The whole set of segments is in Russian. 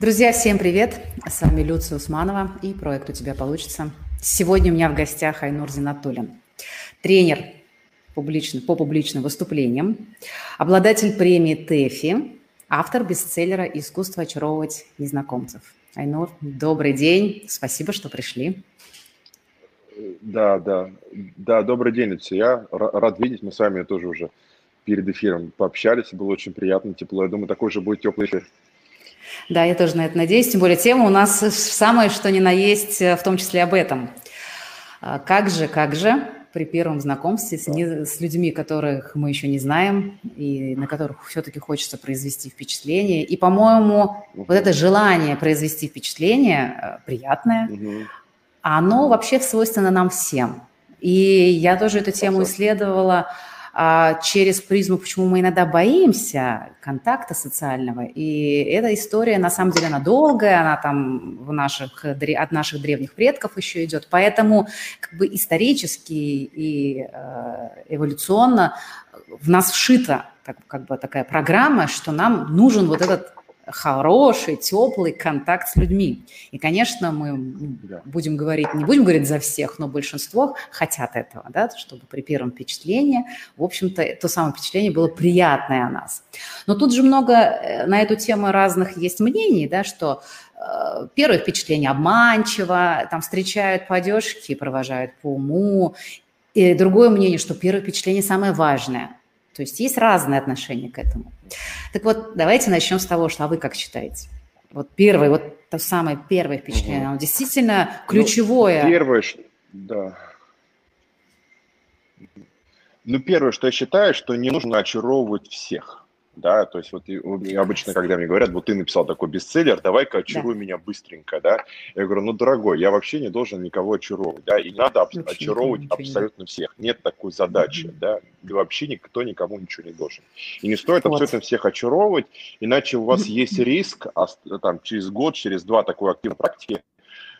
Друзья, всем привет! С вами Люция Усманова и проект «У тебя получится». Сегодня у меня в гостях Айнур Зинатулин, тренер публично, по публичным выступлениям, обладатель премии ТЭФИ, автор бестселлера «Искусство очаровывать незнакомцев». Айнур, добрый день, спасибо, что пришли. Да, да, да, добрый день, Люция. Я рад видеть, мы с вами тоже уже перед эфиром пообщались, было очень приятно, тепло. Я думаю, такой же будет теплый эфир. Да, я тоже на это надеюсь. Тем более тема у нас самое что ни на есть, в том числе об этом. А, как же, как же при первом знакомстве с, не, с людьми, которых мы еще не знаем и на которых все-таки хочется произвести впечатление. И, по-моему, вот это желание произвести впечатление э, приятное, оно вообще свойственно нам всем. И я тоже эту тему исследовала через призму, почему мы иногда боимся контакта социального. И эта история, на самом деле, она долгая, она там в наших, от наших древних предков еще идет. Поэтому как бы исторически и э, эволюционно в нас вшита как, как бы такая программа, что нам нужен вот этот хороший, теплый контакт с людьми. И, конечно, мы будем говорить, не будем говорить за всех, но большинство хотят этого, да, чтобы при первом впечатлении, в общем-то, то самое впечатление было приятное о нас. Но тут же много э, на эту тему разных есть мнений, да, что э, первое впечатление обманчиво, там встречают по одежке, провожают по уму, и другое мнение, что первое впечатление самое важное. То есть есть разные отношения к этому. Так вот, давайте начнем с того, что а вы как считаете? Вот первое, вот то самое первое впечатление, угу. оно действительно ну, ключевое. Ну, первое, да. Ну, первое, что я считаю, что не нужно очаровывать всех да, то есть вот обычно, когда мне говорят, вот ты написал такой бестселлер, давай-ка очаруй да. меня быстренько, да, я говорю, ну, дорогой, я вообще не должен никого очаровывать, да, и надо вообще очаровывать абсолютно нет. всех, нет такой задачи, mm-hmm. да, и вообще никто никому ничего не должен. И не стоит вот. абсолютно всех очаровывать, иначе у вас есть риск, там, через год, через два такой активной практики,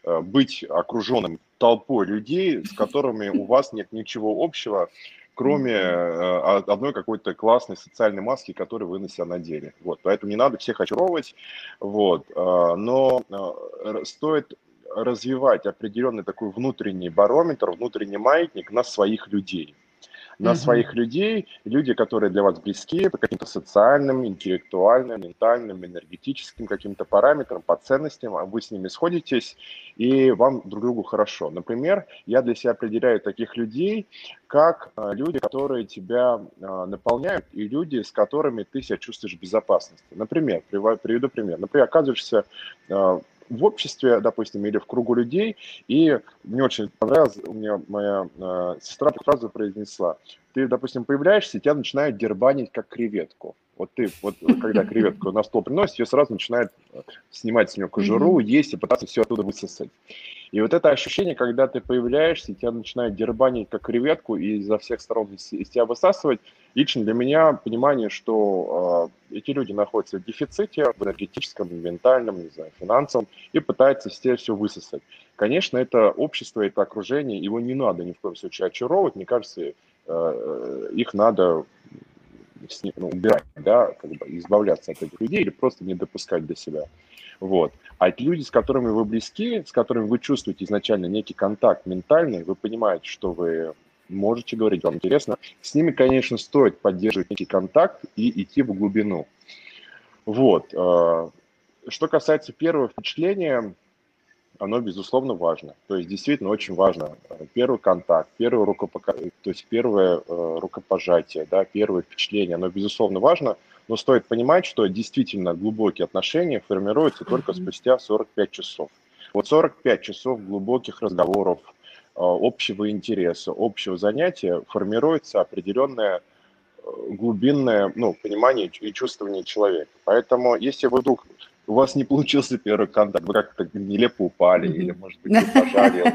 э, быть окруженным толпой людей, с которыми у вас нет ничего общего, кроме э, одной какой-то классной социальной маски, которую вы на себя надели. Вот, поэтому не надо всех очаровывать, вот, э, но э, стоит развивать определенный такой внутренний барометр, внутренний маятник на своих людей на угу. своих людей, люди, которые для вас близки по каким-то социальным, интеллектуальным, ментальным, энергетическим каким-то параметрам, по ценностям, а вы с ними сходитесь, и вам друг другу хорошо. Например, я для себя определяю таких людей, как а, люди, которые тебя а, наполняют, и люди, с которыми ты себя чувствуешь в безопасности. Например, приведу пример. Например, оказываешься в обществе, допустим, или в кругу людей, и мне очень понравилось, у меня моя э, сестра фразу произнесла, ты, допустим, появляешься, и тебя начинают дербанить как креветку. Вот ты, вот когда креветку на стол приносишь, ее сразу начинает э, снимать с нее кожуру, есть и пытаться все оттуда высосать. И вот это ощущение, когда ты появляешься, тебя начинают дербанить как креветку и изо всех сторон из, из тебя высасывать, лично для меня понимание, что э, эти люди находятся в дефиците в энергетическом, ментальном, не знаю, финансовом, и пытаются тебя все высосать. Конечно, это общество, это окружение, его не надо ни в коем случае очаровывать. Мне кажется, э, э их надо ну, убирать, да, как бы избавляться от этих людей или просто не допускать до себя. Вот. А люди, с которыми вы близки, с которыми вы чувствуете изначально некий контакт ментальный, вы понимаете, что вы можете говорить, вам интересно, с ними, конечно, стоит поддерживать некий контакт и идти в глубину. Вот. Э, что касается первого впечатления, оно, безусловно, важно. То есть, действительно, очень важно первый контакт, первое рукопока... то есть первое э, рукопожатие, да, первое впечатление, оно, безусловно, важно, но стоит понимать, что действительно глубокие отношения формируются только спустя 45 часов. Вот 45 часов глубоких разговоров, э, общего интереса, общего занятия формируется определенное глубинное ну, понимание и чувствование человека. Поэтому, если вы вдруг у вас не получился первый контакт, вы как-то нелепо упали, или, может быть, пожали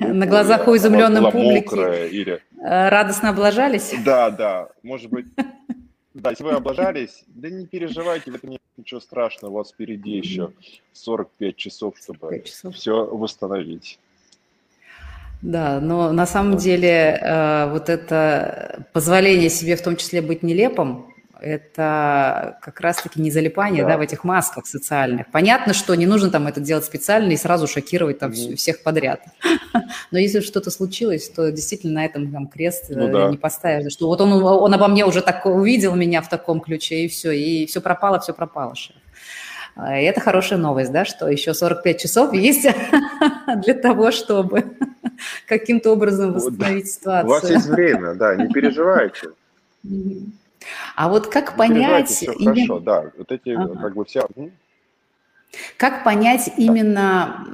На глазах у изумленной публики. Или... Э, радостно облажались? Да, да, может быть, да, если вы облажались, да не переживайте, это ничего страшного, у вас впереди еще 45 часов, чтобы все восстановить. Да, но на самом деле э, вот это позволение себе в том числе быть нелепым, это как раз-таки не залипание да. Да, в этих масках социальных. Понятно, что не нужно там это делать специально и сразу шокировать там mm всех подряд. Но если что-то случилось, то действительно на этом там крест ну, э, да. не поставишь. Что вот он, он обо мне уже так увидел меня в таком ключе, и все, и все пропало, все пропало, шеф. А, и это хорошая новость, да, что еще 45 часов есть для того, чтобы каким-то образом восстановить ситуацию. У вас есть время, да, не переживайте. А вот как понять... Все хорошо, да, вот эти как бы все... Как понять именно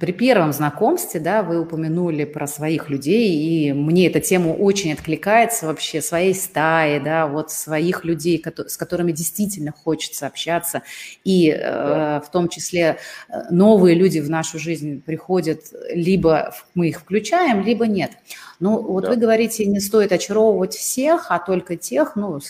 при первом знакомстве, да, вы упомянули про своих людей, и мне эта тема очень откликается вообще, своей стаи, да, вот своих людей, с которыми действительно хочется общаться, и э, в том числе э, новые люди в нашу жизнь приходят, либо мы их включаем, либо нет. Ну, вот да. вы говорите, не стоит очаровывать всех, а только тех, ну,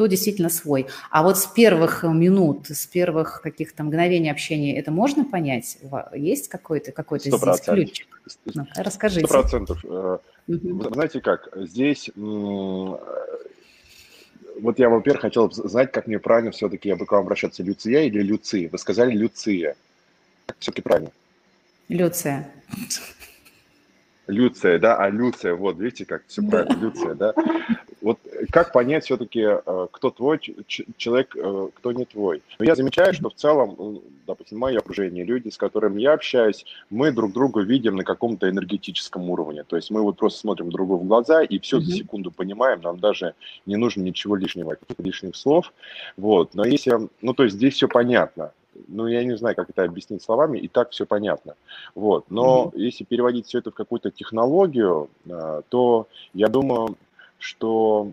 кто действительно свой. А вот с первых минут, с первых каких-то мгновений общения это можно понять? Есть какой-то какой здесь ключик? Ну, расскажите. Сто процентов. Угу. Знаете как, здесь вот я, во-первых, хотел знать, как мне правильно все-таки, я бы к вам обращаться, Люция или Люция? Вы сказали Люция. Все-таки правильно. Люция. Люция, да, а Люция, вот, видите, как все правильно, Люция, да. Вот как понять все-таки, э, кто твой человек, э, кто не твой? Но я замечаю, что в целом, допустим, мое окружение, люди, с которыми я общаюсь, мы друг друга видим на каком-то энергетическом уровне. То есть мы вот просто смотрим друг другу в глаза и все mm-hmm. за секунду понимаем, нам даже не нужно ничего лишнего, лишних слов. Вот, но если, ну то есть здесь все понятно ну, я не знаю, как это объяснить словами, и так все понятно. Вот. Но mm-hmm. если переводить все это в какую-то технологию, а, то я думаю, что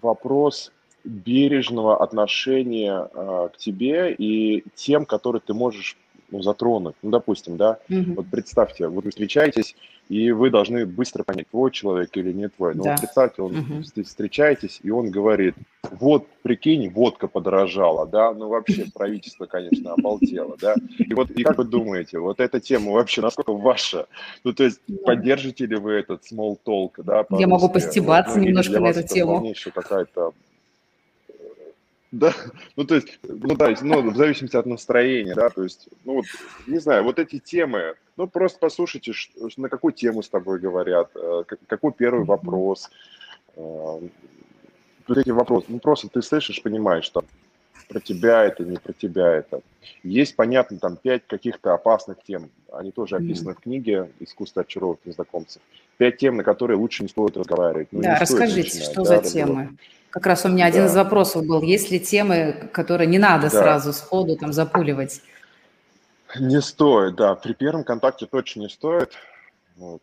вопрос бережного отношения а, к тебе и тем, которые ты можешь ну, затронуть. Ну, допустим, да, mm-hmm. вот представьте, вот вы встречаетесь, и вы должны быстро понять, твой человек или не твой. Ну, да. вот представьте, он, mm-hmm. встречаетесь, и он говорит, вот, прикинь, водка подорожала, да, ну, вообще, правительство, конечно, обалдело, да. И вот, и как вы думаете, вот эта тема вообще насколько ваша? Ну, то есть, да. поддержите ли вы этот small talk, да? Я могу постебаться ну, немножко на эту тему. какая-то да, ну то есть, ну да, ну, в зависимости от настроения, да, то есть, ну вот, не знаю, вот эти темы, ну просто послушайте, на какую тему с тобой говорят, э, какой первый вопрос, э, вот эти вопросы, ну просто ты слышишь, понимаешь, что про тебя это, не про тебя это. Есть, понятно, там пять каких-то опасных тем, они тоже описаны mm-hmm. в книге «Искусство очаровывать незнакомцев». Пять тем, на которые лучше не стоит разговаривать. Ну, да, расскажите, что да, за темы? Как раз у меня да. один из вопросов был, есть ли темы, которые не надо да. сразу сходу там запуливать? Не стоит, да. При первом контакте точно не стоит.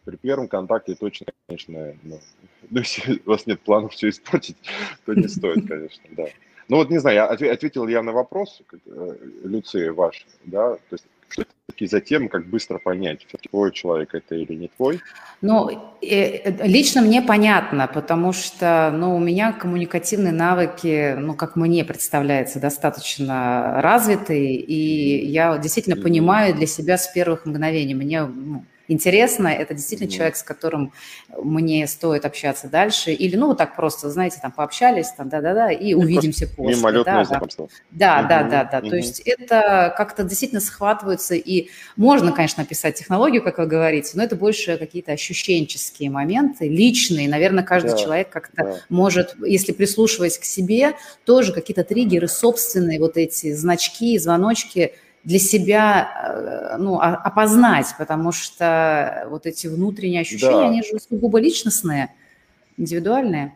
При первом контакте точно, конечно, ну, ну, если у вас нет планов все испортить, то не стоит, конечно, да. Ну вот не знаю, я ответил я на вопрос, э, Люции ваш, да, то есть что это такие за темы, как быстро понять, твой человек это или не твой? Ну, э, лично мне понятно, потому что, ну, у меня коммуникативные навыки, ну, как мне представляется, достаточно развитые, и я действительно понимаю для себя с первых мгновений. Мне ну, интересно, это действительно mm. человек, с которым мне стоит общаться дальше, или, ну, вот так просто, знаете, там, пообщались, там, да-да-да, и ну, увидимся после. Мимолетное да, знакомство. Да, mm-hmm. да, да, да, mm-hmm. то есть это как-то действительно схватывается, и можно, конечно, описать технологию, как вы говорите, но это больше какие-то ощущенческие моменты, личные, наверное, каждый да, человек как-то да. может, если прислушиваясь к себе, тоже какие-то триггеры собственные, вот эти значки, звоночки, для себя э, ну, опознать, потому что вот эти внутренние ощущения, да. они же сугубо личностные, индивидуальные.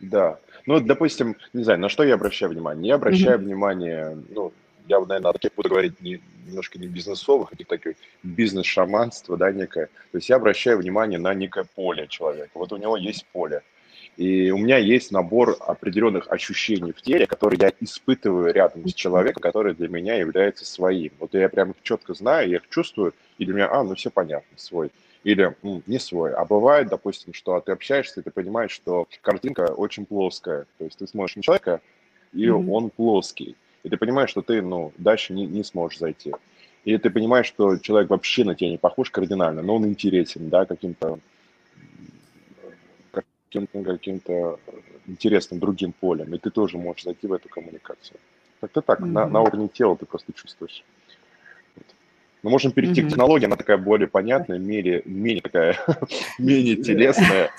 Да. Ну, допустим, не знаю, на что я обращаю внимание? Я обращаю mm-hmm. внимание, ну, я, наверное, о таких буду говорить не, немножко не бизнесовых, а таких бизнес-шаманство, да, некое. То есть я обращаю внимание на некое поле человека. Вот у него есть поле. И у меня есть набор определенных ощущений в теле, которые я испытываю рядом с человеком, который для меня является своим. Вот я прям четко знаю, я их чувствую, и для меня, а, ну все понятно, свой. Или м, не свой. А бывает, допустим, что ты общаешься, и ты понимаешь, что картинка очень плоская. То есть ты смотришь на человека, и mm-hmm. он плоский. И ты понимаешь, что ты ну, дальше не, не сможешь зайти. И ты понимаешь, что человек вообще на тебя не похож кардинально, но он интересен, да, каким-то каким-то каким интересным другим полем, и ты тоже можешь зайти в эту коммуникацию. Как-то так, mm-hmm. на, на уровне тела ты просто чувствуешь. Мы можем перейти mm-hmm. к технологии, она такая более понятная, менее, менее такая, менее телесная,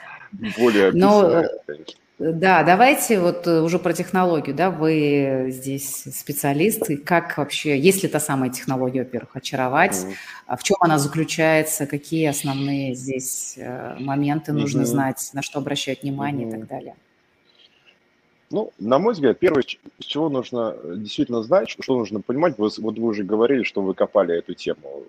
более описанная, конечно. Да, давайте вот э, уже про технологию, да, вы здесь специалист, и как вообще, есть ли та самая технология, во-первых, очаровать, mm-hmm. в чем она заключается, какие основные здесь э, моменты нужно mm-hmm. знать, на что обращать внимание mm-hmm. и так далее? Ну, на мой взгляд, первое, с чего нужно э, действительно знать, что, что нужно понимать, вот вы уже говорили, что вы копали эту тему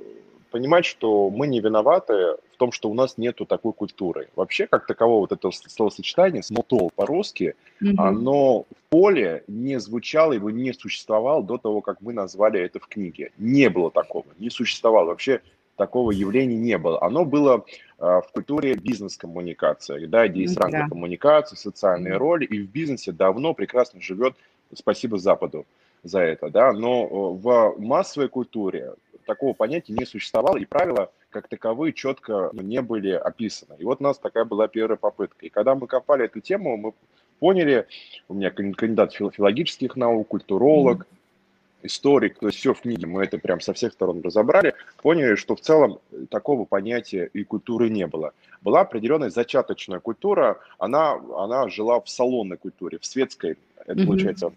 понимать, что мы не виноваты в том, что у нас нету такой культуры. Вообще, как такового вот этого словосочетания, small talk по-русски, mm-hmm. оно в поле не звучало, его не существовало до того, как мы назвали это в книге. Не было такого, не существовало. Вообще такого явления не было. Оно было э, в культуре бизнес-коммуникации, да, где есть ранга коммуникации, социальные роли, и в бизнесе давно прекрасно живет, спасибо Западу за это, да, но э, в массовой культуре такого понятия не существовало, и правила как таковые четко не были описаны. И вот у нас такая была первая попытка. И когда мы копали эту тему, мы поняли, у меня кандидат филологических наук, культуролог, mm-hmm историк, то есть все в книге, мы это прям со всех сторон разобрали, поняли, что в целом такого понятия и культуры не было. Была определенная зачаточная культура, она, она жила в салонной культуре, в светской, это mm-hmm. получается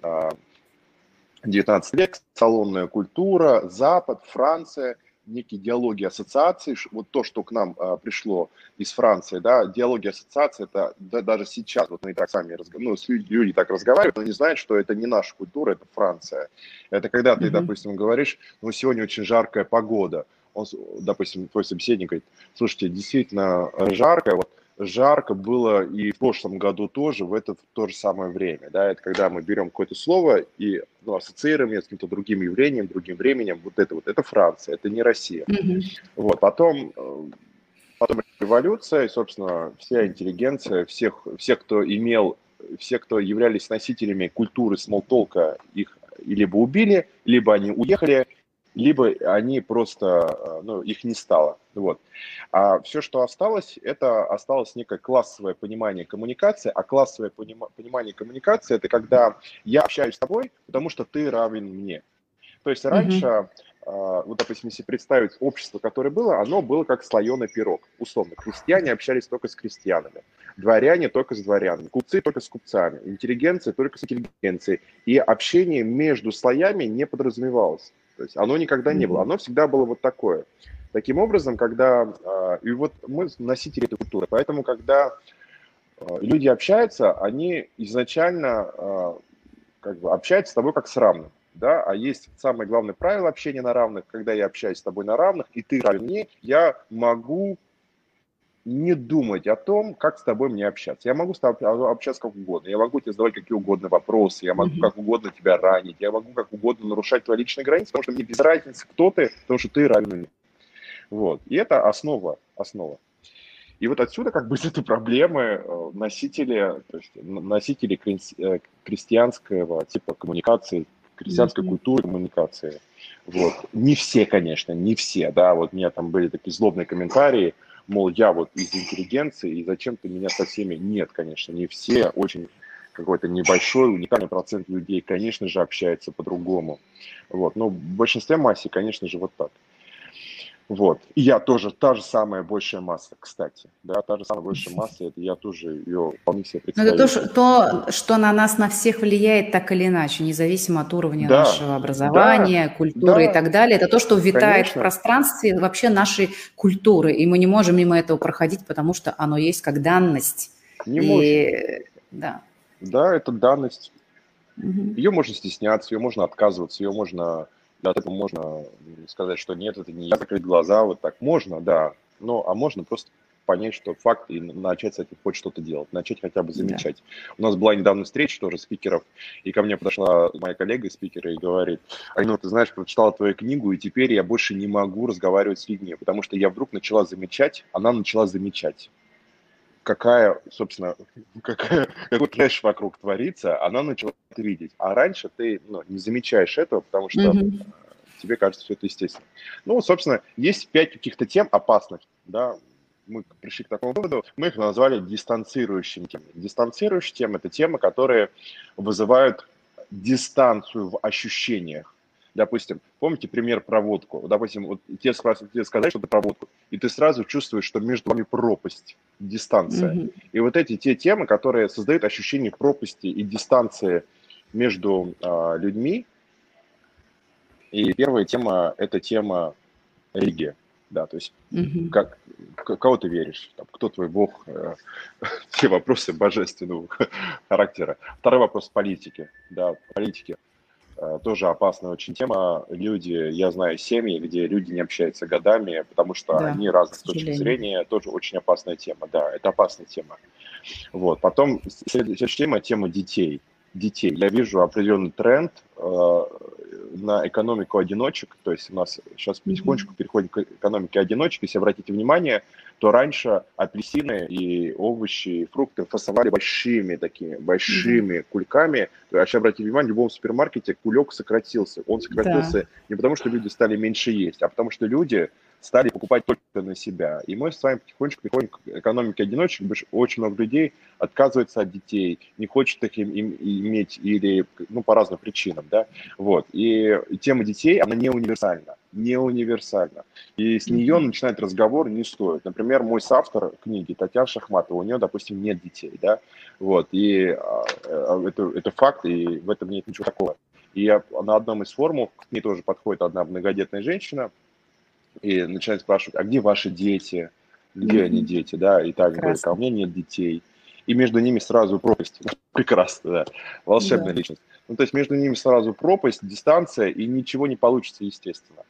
19 век, салонная культура, Запад, Франция, некие диалоги ассоциаций, вот то, что к нам а, пришло из Франции, да, диалоги ассоциаций, это да, даже сейчас, вот мы так сами разговариваем, ну, люди так разговаривают, но не знают, что это не наша культура, это Франция. Это когда ты, mm-hmm. допустим, говоришь, ну, сегодня очень жаркая погода, он, допустим, твой собеседник говорит, слушайте, действительно жаркая, вот жарко было и в прошлом году тоже, в это в то же самое время. Да? Это когда мы берем какое-то слово и ну, ассоциируем его с каким-то другим явлением, другим временем. Вот это вот, это Франция, это не Россия. Mm-hmm. Вот, потом, э, потом революция, и, собственно, вся интеллигенция, всех, всех, кто имел, все, кто являлись носителями культуры смолтолка, их либо убили, либо они уехали, либо они просто, э, ну, их не стало. Вот. А все, что осталось, это осталось некое классовое понимание коммуникации, а классовое понимание коммуникации – это когда я общаюсь с тобой, потому что ты равен мне. То есть раньше, mm-hmm. вот, допустим, если представить общество, которое было, оно было как слоеный пирог, условно. Крестьяне общались только с крестьянами, дворяне только с дворянами, купцы только с купцами, интеллигенция только с интеллигенцией. И общение между слоями не подразумевалось. То есть оно никогда не было, оно всегда было вот такое. Таким образом, когда... А, и вот мы носители этой культуры, поэтому когда а, люди общаются, они изначально а, как бы общаются с тобой как с равным. Да? А есть самое главное правило общения на равных, когда я общаюсь с тобой на равных, и ты равен мне, я могу не думать о том, как с тобой мне общаться. Я могу с тобой общаться как угодно, я могу тебе задавать какие угодно вопросы, я могу как угодно тебя ранить, я могу как угодно нарушать твои личные границы, потому что мне без разницы, кто ты, потому что ты равен мне. Вот. И это основа, основа. И вот отсюда как бы из этой проблемы э, носители, то есть носители э, крестьянского типа коммуникации, крестьянской mm-hmm. культуры коммуникации. Вот. Не все, конечно, не все, да, вот у меня там были такие злобные комментарии, мол, я вот из интеллигенции, и зачем ты меня со всеми? Нет, конечно, не все, очень какой-то небольшой, уникальный процент людей, конечно же, общается по-другому. Вот. Но в большинстве массе, конечно же, вот так. Вот. И я тоже, та же самая большая масса, кстати. Да, та же самая большая масса, это я тоже ее вполне себе представляю. Но это то, то, что на нас на всех влияет так или иначе, независимо от уровня да, нашего образования, да, культуры да, и так далее. Это то, что витает конечно. в пространстве вообще нашей культуры. И мы не можем мимо этого проходить, потому что оно есть как данность. Не и... можем. Да. да, это данность. Угу. Ее можно стесняться, ее можно отказываться, ее можно от этого можно сказать, что нет, это не я, закрыть глаза, вот так можно, да, но, а можно просто понять, что факт, и начать с этим хоть что-то делать, начать хотя бы замечать. Да. У нас была недавно встреча тоже спикеров, и ко мне подошла моя коллега спикера и говорит, ну ты знаешь, прочитала твою книгу, и теперь я больше не могу разговаривать с людьми, потому что я вдруг начала замечать, она начала замечать какая, собственно, какая, какой трэш вокруг творится, она начала это видеть. А раньше ты ну, не замечаешь этого, потому что mm-hmm. тебе кажется все это естественно. Ну, собственно, есть пять каких-то тем опасных, да, мы пришли к такому выводу, мы их назвали дистанцирующими темами. Дистанцирующие темы – это темы, которые вызывают дистанцию в ощущениях. Допустим, помните пример про водку? Допустим, вот тебе, тебе сказать что-то про водку, и ты сразу чувствуешь, что между вами пропасть, дистанция. Mm-hmm. И вот эти те темы, которые создают ощущение пропасти и дистанции между э, людьми. И первая тема – это тема религии. Да, то есть mm-hmm. как, кого ты веришь, там, кто твой бог, э, все вопросы божественного характера. Второй вопрос – политики. Да, политики – тоже опасная очень тема. Люди, я знаю семьи, где люди не общаются годами, потому что да, они разных точек зрения, тоже очень опасная тема. Да, это опасная тема. Вот. Потом следующая тема – тема детей. Детей. Я вижу определенный тренд э, на экономику одиночек, то есть у нас сейчас потихонечку переходим к экономике одиночек. Если обратите внимание, то раньше апельсины и овощи, и фрукты фасовали большими такими, большими mm-hmm. кульками. Сейчас обратите внимание, в любом супермаркете кулек сократился. Он сократился да. не потому, что люди стали меньше есть, а потому что люди стали покупать только на себя. И мы с вами потихонечку приходим к экономике одиночек, потому что очень много людей отказывается от детей, не хочет их им, им иметь или, ну, по разным причинам, да, вот. И тема детей, она не универсальна, не универсальна. И с нее начинать разговор не стоит. Например, мой соавтор книги, Татьяна Шахматова, у нее, допустим, нет детей, да, вот, и а, а, это, это факт, и в этом нет ничего такого. И я на одном из форумов, к ней тоже подходит одна многодетная женщина, и начинает спрашивать, а где ваши дети, где mm-hmm. они дети, да, и так далее, а у меня нет детей. И между ними сразу пропасть. Прекрасно, да. Волшебная да. личность. Ну, то есть между ними сразу пропасть, дистанция, и ничего не получится, естественно.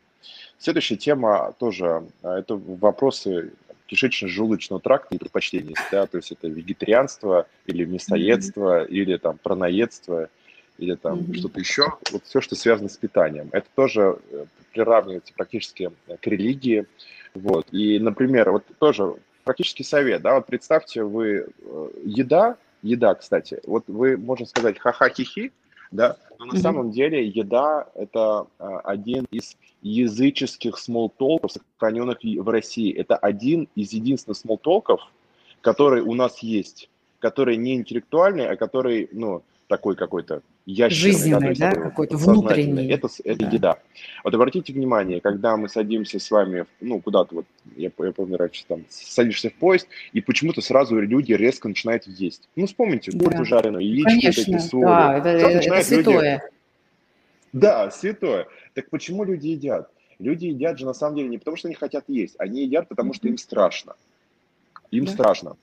Следующая тема тоже, а, это вопросы кишечно-желудочного тракта и предпочтений, да, то есть это вегетарианство или мясоедство, mm-hmm. или там праноедство, или там mm-hmm. что-то еще, вот все, что связано с питанием. Это тоже э, приравнивается практически э, к религии. Вот. И, например, вот тоже практический совет, да, вот представьте, вы э, еда, еда, кстати, вот вы, можно сказать, ха-ха-хи-хи, да, но на mm-hmm. самом деле еда – это один из языческих смолтолков, сохраненных в России. Это один из единственных смолтолков, который у нас есть, который не интеллектуальный, а который, ну, такой какой-то ящерный, жизненный, да, да какой-то внутренний. Это, это да. еда. Вот обратите внимание, когда мы садимся с вами, ну, куда-то вот, я, я помню раньше, там, садишься в поезд, и почему-то сразу люди резко начинают есть. Ну, вспомните, да. курицу жареную, яички, Конечно, соли. Да, это, это святое. Люди... Да, святое. Так почему люди едят? Люди едят же на самом деле не потому, что они хотят есть, они едят, потому что им страшно. Им да. страшно.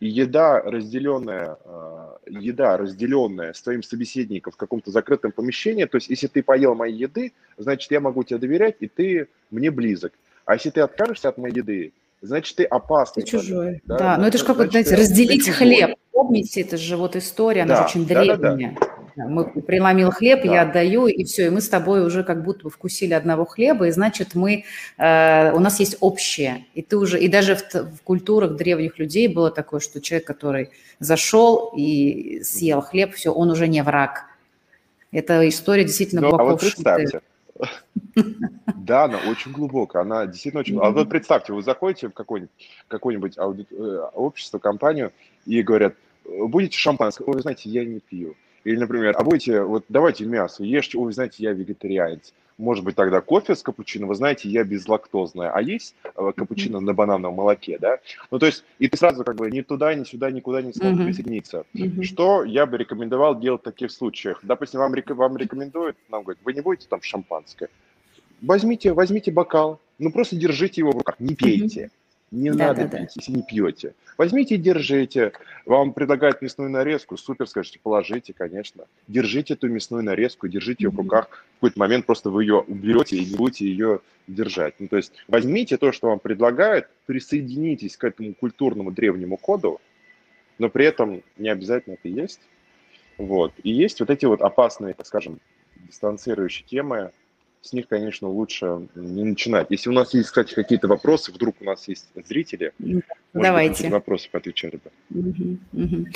И еда, разделенная, э, еда, разделенная с твоим собеседником в каком-то закрытом помещении, то есть если ты поел моей еды, значит, я могу тебе доверять, и ты мне близок. А если ты откажешься от моей еды, значит, ты опасный. Ты чужой. Да, да. но это же как, значит, знаете, разделить хлеб. Помните, это же вот история, она да, же очень древняя. Да, да, да. Мы преломил хлеб, да. я отдаю, и все, и мы с тобой уже как будто бы вкусили одного хлеба, и значит мы, э, у нас есть общее. И ты уже, и даже в, в культурах древних людей было такое, что человек, который зашел и съел хлеб, все, он уже не враг. Эта история действительно ну, глубоко а вот представьте, да, она очень глубокая, она действительно очень... А вот представьте, вы заходите в какое-нибудь, э, общество, компанию и говорят, будете шампанское? Ой, вы знаете, я не пью. Или, например, а будете, вот давайте мясо, ешьте, ой, знаете, я вегетарианец. Может быть, тогда кофе с капучино, вы знаете, я безлактозная, а есть э, капучино на банановом молоке, да? Ну, то есть, и ты сразу как бы ни туда, ни сюда, никуда не смог присоединиться. Mm-hmm. Что я бы рекомендовал делать в таких случаях? Допустим, вам, вам рекомендуют, нам говорят, вы не будете там шампанское? Возьмите, возьмите бокал, ну просто держите его в руках, не пейте. Mm-hmm. Не да, надо да, пить, да. если не пьете. Возьмите и держите. Вам предлагают мясную нарезку, супер, скажите, положите, конечно. Держите эту мясную нарезку, держите ее в руках. В какой-то момент просто вы ее уберете и не будете ее держать. Ну, то есть возьмите то, что вам предлагают, присоединитесь к этому культурному древнему коду, но при этом не обязательно это есть. Вот. И есть вот эти вот опасные, так скажем, дистанцирующие темы, с них, конечно, лучше не начинать. Если у нас есть, кстати, какие-то вопросы, вдруг у нас есть зрители, Давайте. Быть, вопросы отвечали бы. Угу, угу.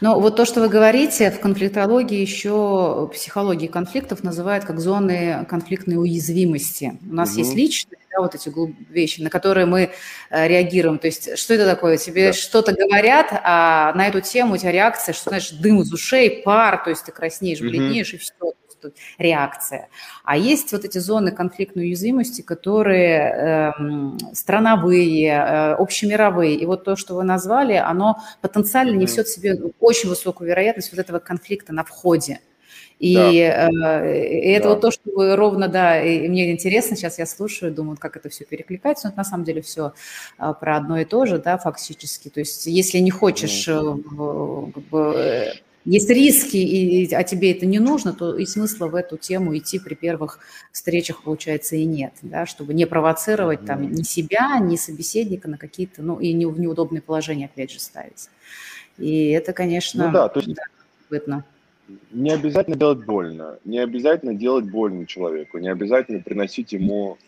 Но вот то, что вы говорите, в конфликтологии еще психологии конфликтов называют как зоны конфликтной уязвимости. У нас угу. есть личные да, вот эти вещи, на которые мы э, реагируем. То есть что это такое? Тебе да. что-то говорят, а на эту тему у тебя реакция, что, знаешь, дым из ушей, пар, то есть ты краснеешь, бледнеешь, mm-hmm. и все реакция. А есть вот эти зоны конфликтной уязвимости, которые э, страновые, э, общемировые. И вот то, что вы назвали, оно потенциально несет в себе очень высокую вероятность вот этого конфликта на входе. И, да. э, и это да. вот то, что вы ровно, да, и мне интересно, сейчас я слушаю, думаю, как это все перекликается, но это на самом деле все э, про одно и то же, да, фактически. То есть если не хочешь mm. как бы, есть риски, и, а тебе это не нужно, то и смысла в эту тему идти при первых встречах, получается, и нет, да, чтобы не провоцировать там ни себя, ни собеседника на какие-то, ну, и не в неудобные положения, опять же, ставить. И это, конечно, ну, да, то есть... да, Не обязательно делать больно, не обязательно делать больно человеку, не обязательно приносить ему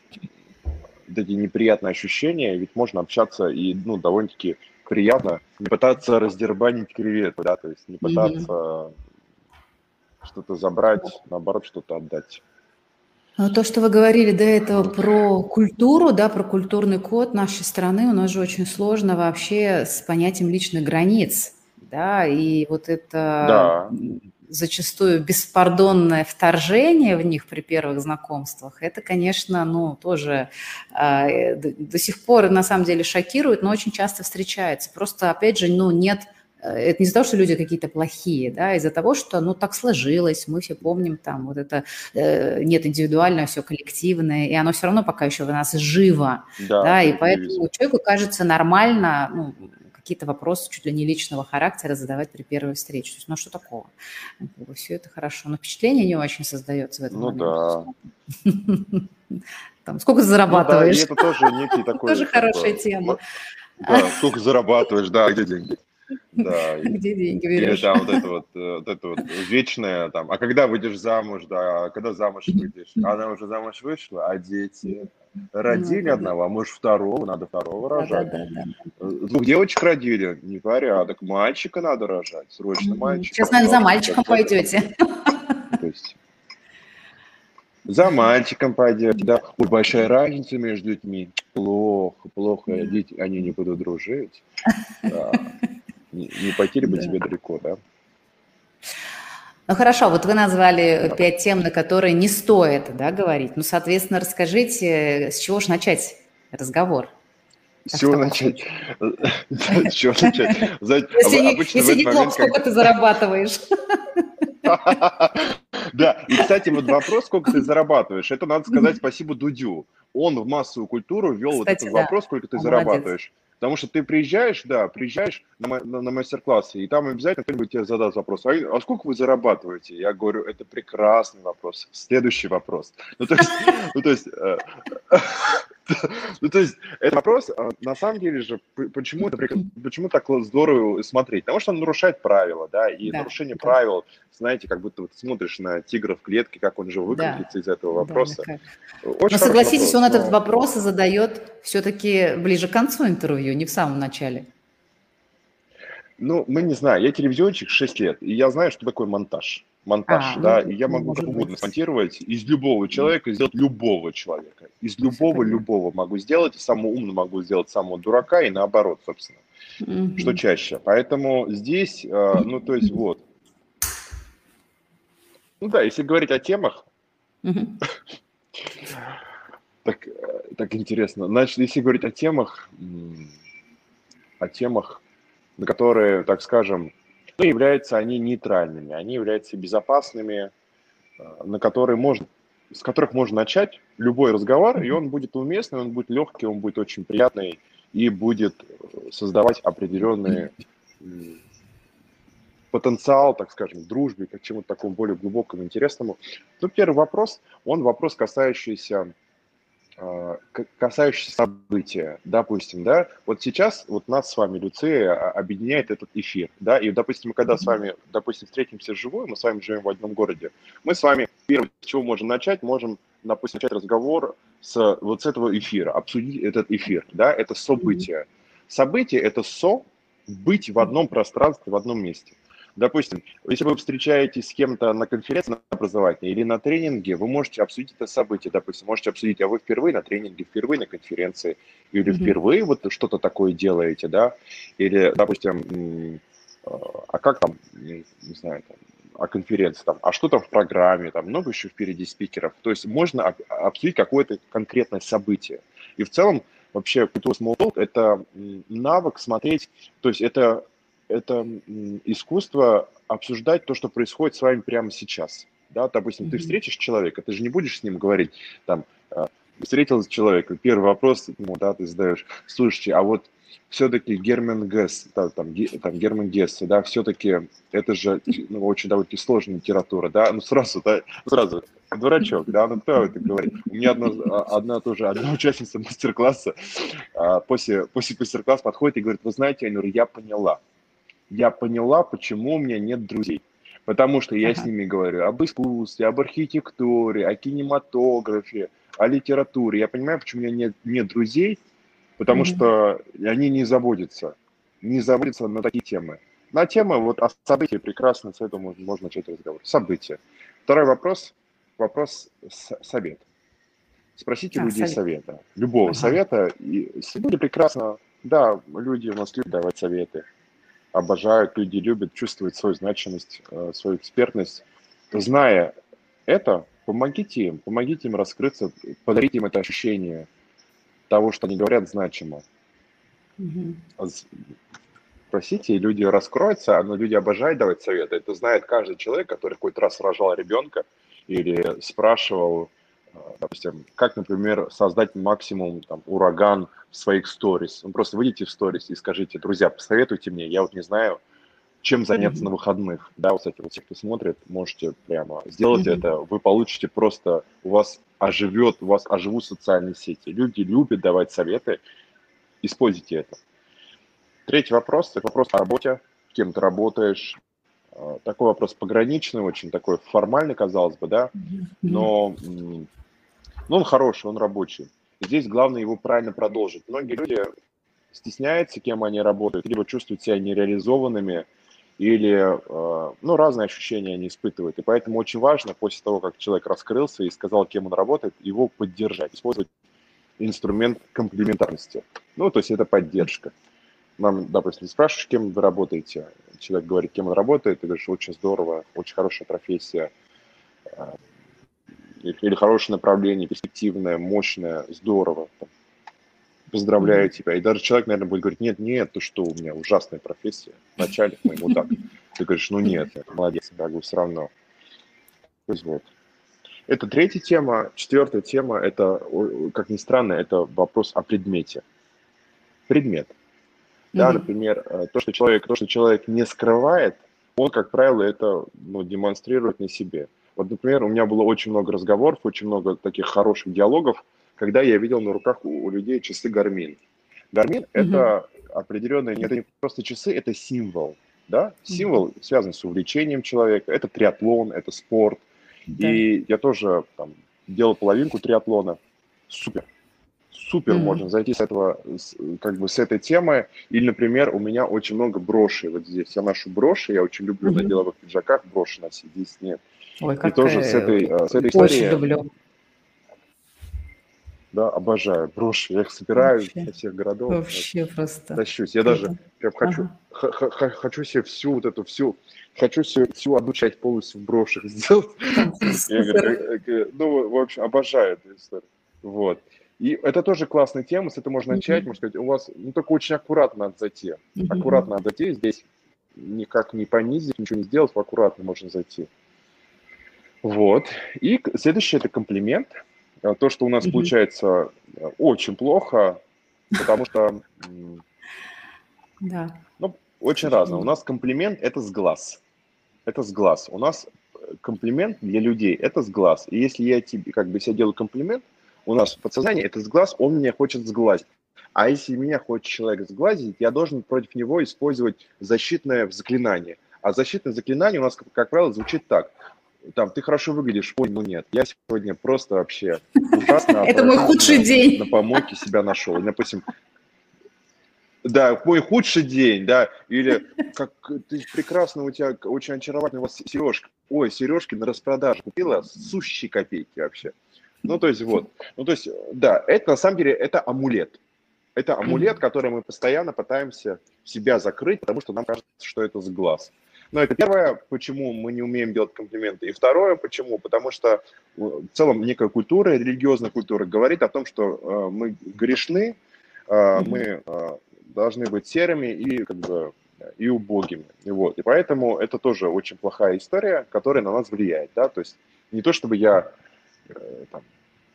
вот эти неприятные ощущения, ведь можно общаться и, ну, довольно-таки приятно не пытаться раздербанить креветку, да, то есть не пытаться mm-hmm. что-то забрать, наоборот, что-то отдать. Ну, то, что вы говорили до этого про культуру, да, про культурный код нашей страны, у нас же очень сложно вообще с понятием личных границ, да, и вот это да зачастую беспардонное вторжение в них при первых знакомствах, это, конечно, ну, тоже э, до сих пор на самом деле шокирует, но очень часто встречается. Просто, опять же, ну, нет э, это не из-за того, что люди какие-то плохие, да, а из-за того, что, ну, так сложилось, мы все помним, там, вот это э, нет индивидуальное, все коллективное, и оно все равно пока еще в нас живо, да, да и поэтому человеку кажется нормально, ну, какие-то вопросы чуть ли не личного характера задавать при первой встрече. То есть, ну, что такого? Все это хорошо. Но впечатление не очень создается в этом Ну, момент. да. Там, сколько зарабатываешь? Ну, да, это тоже некий такой... Тоже хорошая тема. Да, сколько зарабатываешь, да, где деньги? Да. Где деньги берешь? Или там вот это вот, э, вот это вот вечное, там, а когда выйдешь замуж, да, а когда замуж выйдешь? Она уже замуж вышла, а дети? Родили ну, одного, а может второго, надо второго рожать. Да, да, да. Двух девочек родили, непорядок. Мальчика надо рожать, срочно мальчика. Сейчас, наверное, за мальчиком пойдете. То есть за мальчиком пойдете, да. Ой, большая разница между детьми. Плохо, плохо. Дети, они не будут дружить. Да. Не, не пойти бы тебе далеко, да. Ну хорошо, вот вы назвали пять тем, на которые не стоит да, говорить. Ну, соответственно, расскажите, с чего же начать разговор? С чего начать? С чего начать? Если не плохо, сколько ты зарабатываешь? Да, и, кстати, вот вопрос, сколько ты зарабатываешь, это надо сказать спасибо Дудю. Он в массовую культуру ввел вот этот вопрос, сколько ты зарабатываешь. Потому что ты приезжаешь, да, приезжаешь на, на, на мастер-классы, и там обязательно кто-нибудь тебе задаст вопрос, а, а сколько вы зарабатываете? Я говорю, это прекрасный вопрос. Следующий вопрос. Ну, то есть, ну, э, ну, то есть, это вопрос, а, на самом деле же, почему, это, почему так здорово смотреть? Потому что он нарушает правила, да, и да, нарушение да. правил, знаете, как будто вот смотришь на тигра в клетке, как он же выкрутится да. из этого вопроса. Да, но согласитесь, вопрос, он но... этот вопрос задает все-таки ближе к концу интервью, не в самом начале. Ну, мы не знаем. Я телевизионщик 6 лет, и я знаю, что такое монтаж. Монтаж, а, да, ну, и я могу как угодно смонтировать из любого человека, сделать любого человека. Из любого, любого могу сделать, и самого умного могу сделать самого дурака, и наоборот, собственно. Угу. Что чаще. Поэтому здесь, э, ну, то есть вот. Ну да, если говорить о темах, угу. так, э, так интересно. Значит, если говорить о темах, о темах, на которые, так скажем, ну, являются они нейтральными, они являются безопасными, э, на которые можно, с которых можно начать любой разговор, и он будет уместный, он будет легкий, он будет очень приятный и будет э, создавать определенный потенциал, так скажем, дружбе, к чему-то такому более глубокому, интересному. Ну, первый вопрос, он вопрос, касающийся касающиеся события, допустим, да, вот сейчас вот нас с вами, Люция, объединяет этот эфир, да, и, допустим, мы когда с вами, допустим, встретимся живую, мы с вами живем в одном городе, мы с вами, первое, с чего можем начать, можем, допустим, начать разговор с вот с этого эфира, обсудить этот эфир, да, это событие. Событие – это со, быть в одном пространстве, в одном месте. Допустим, если вы встречаетесь с кем-то на конференции образовательной или на тренинге, вы можете обсудить это событие. Допустим, можете обсудить, а вы впервые на тренинге, впервые на конференции, или mm-hmm. впервые вот что-то такое делаете, да? Или, допустим, а как там, не знаю, там, о конференции, там, а что там в программе, там много еще впереди спикеров. То есть можно обсудить какое-то конкретное событие. И в целом вообще культура small talk – это навык смотреть, то есть это это искусство обсуждать то, что происходит с вами прямо сейчас. Да, допустим, mm-hmm. ты встретишь человека, ты же не будешь с ним говорить, там, э, встретил человека, первый вопрос ему, да, ты задаешь, слушайте, а вот все-таки Герман Гесс, да, там, там Герман Гесс, да, все-таки это же ну, очень довольно сложная литература, да, ну сразу, да, сразу, дурачок, да, ну кто это говорит? У меня одна, а, одна тоже, одна участница мастер-класса а, после, после мастер-класса подходит и говорит, вы знаете, Анюр, я поняла, я поняла, почему у меня нет друзей. Потому что я ага. с ними говорю об искусстве, об архитектуре, о кинематографе, о литературе. Я понимаю, почему у меня нет, нет друзей, потому mm-hmm. что они не заботятся, не заботятся на такие темы. На темы вот о событии прекрасно, с этого можно, можно начать разговор. События. Второй вопрос, вопрос совет. Спросите а, людей совет. совета, любого ага. совета. И люди прекрасно, да, люди у нас любят давать советы обожают, люди любят, чувствуют свою значимость, э, свою экспертность. Зная это, помогите им, помогите им раскрыться, подарите им это ощущение того, что они говорят значимо. Mm-hmm. Спросите, и люди раскроются, но люди обожают давать советы. Это знает каждый человек, который хоть раз рожал ребенка или спрашивал, допустим, как, например, создать максимум там, ураган в своих сторис. Вы просто выйдите в сторис и скажите, друзья, посоветуйте мне, я вот не знаю, чем заняться mm-hmm. на выходных. Да, вот, кстати, вот те, кто смотрит, можете прямо сделать mm-hmm. это. Вы получите просто, у вас оживет, у вас оживут социальные сети. Люди любят давать советы, используйте это. Третий вопрос, это вопрос о работе, кем ты работаешь. А, такой вопрос пограничный, очень такой формальный, казалось бы, да, но, но он хороший, он рабочий. Здесь главное его правильно продолжить. Многие люди стесняются, кем они работают, либо чувствуют себя нереализованными, или э, ну, разные ощущения они испытывают. И поэтому очень важно после того, как человек раскрылся и сказал, кем он работает, его поддержать, использовать инструмент комплементарности. Ну, то есть это поддержка. Нам, допустим, спрашиваешь, кем вы работаете, человек говорит, кем он работает, ты говоришь, очень здорово, очень хорошая профессия, э, или хорошее направление, перспективное, мощное, здорово, поздравляю mm-hmm. тебя. И даже человек, наверное, будет говорить, нет, нет, ты что, у меня ужасная профессия, начальник мой мудак. Ты говоришь, ну нет, молодец, я говорю, все равно. То есть вот. Это третья тема. Четвертая тема, это, как ни странно, это вопрос о предмете. Предмет. Да, mm-hmm. например, э, то, что человек, то, что человек не скрывает, он, как правило, это ну, демонстрирует на себе. Вот, например, у меня было очень много разговоров, очень много таких хороших диалогов, когда я видел на руках у, у людей часы Гармин. Гармин mm-hmm. это определенные, это не просто часы, это символ, да, символ mm-hmm. связан с увлечением человека, это триатлон, это спорт. Да. И я тоже там делал половинку триатлона, супер, супер, mm-hmm. можно зайти с этого, как бы с этой темы. Или, например, у меня очень много брошей вот здесь. Я ношу броши, я очень люблю mm-hmm. на деловых пиджаках броши носить, здесь нет. Ой, как и тоже с этой, э, с этой очень историей... люблю. Да, обожаю броши. Я их собираю Вообще. со всех городов. Вообще вот, просто. Тащусь. Я Это... даже прям хочу, ага. х- хочу себе всю вот эту всю, хочу себе всю одну часть полностью в брошах сделать. Я э, ну, в общем, обожаю эту историю. Вот. И это тоже классная тема, с этого можно начать, можно сказать, у вас, ну, только очень аккуратно надо зайти. Аккуратно надо зайти, здесь никак не понизить, ничего не сделать, аккуратно можно зайти. Вот. И следующее – это комплимент. А, то, что у нас mm-hmm. получается э, очень плохо, потому что да. ну, очень разно. У нас комплимент – это с глаз. Это с глаз. У нас э, комплимент для людей – это с глаз. И если я тебе, как бы, себе делаю комплимент, у нас в подсознании это с глаз, он меня хочет сглазить. А если меня хочет человек сглазить, я должен против него использовать защитное заклинание. А защитное заклинание у нас, как правило, звучит так там, ты хорошо выглядишь, ой, ну нет, я сегодня просто вообще ужасно. Это мой худший день. На помойке себя нашел. Допустим, Да, мой худший день, да, или как ты прекрасно, у тебя очень очаровательный у вас сережка. Ой, сережки на распродаже купила, сущие копейки вообще. Ну, то есть вот, ну, то есть, да, это на самом деле, это амулет. Это амулет, который мы постоянно пытаемся себя закрыть, потому что нам кажется, что это с глаз. Но это первое, почему мы не умеем делать комплименты. И второе, почему? Потому что в целом некая культура, религиозная культура говорит о том, что э, мы грешны, э, мы э, должны быть серыми и как бы и убогими. И, вот. и поэтому это тоже очень плохая история, которая на нас влияет. Да? То есть не то, чтобы я э, там,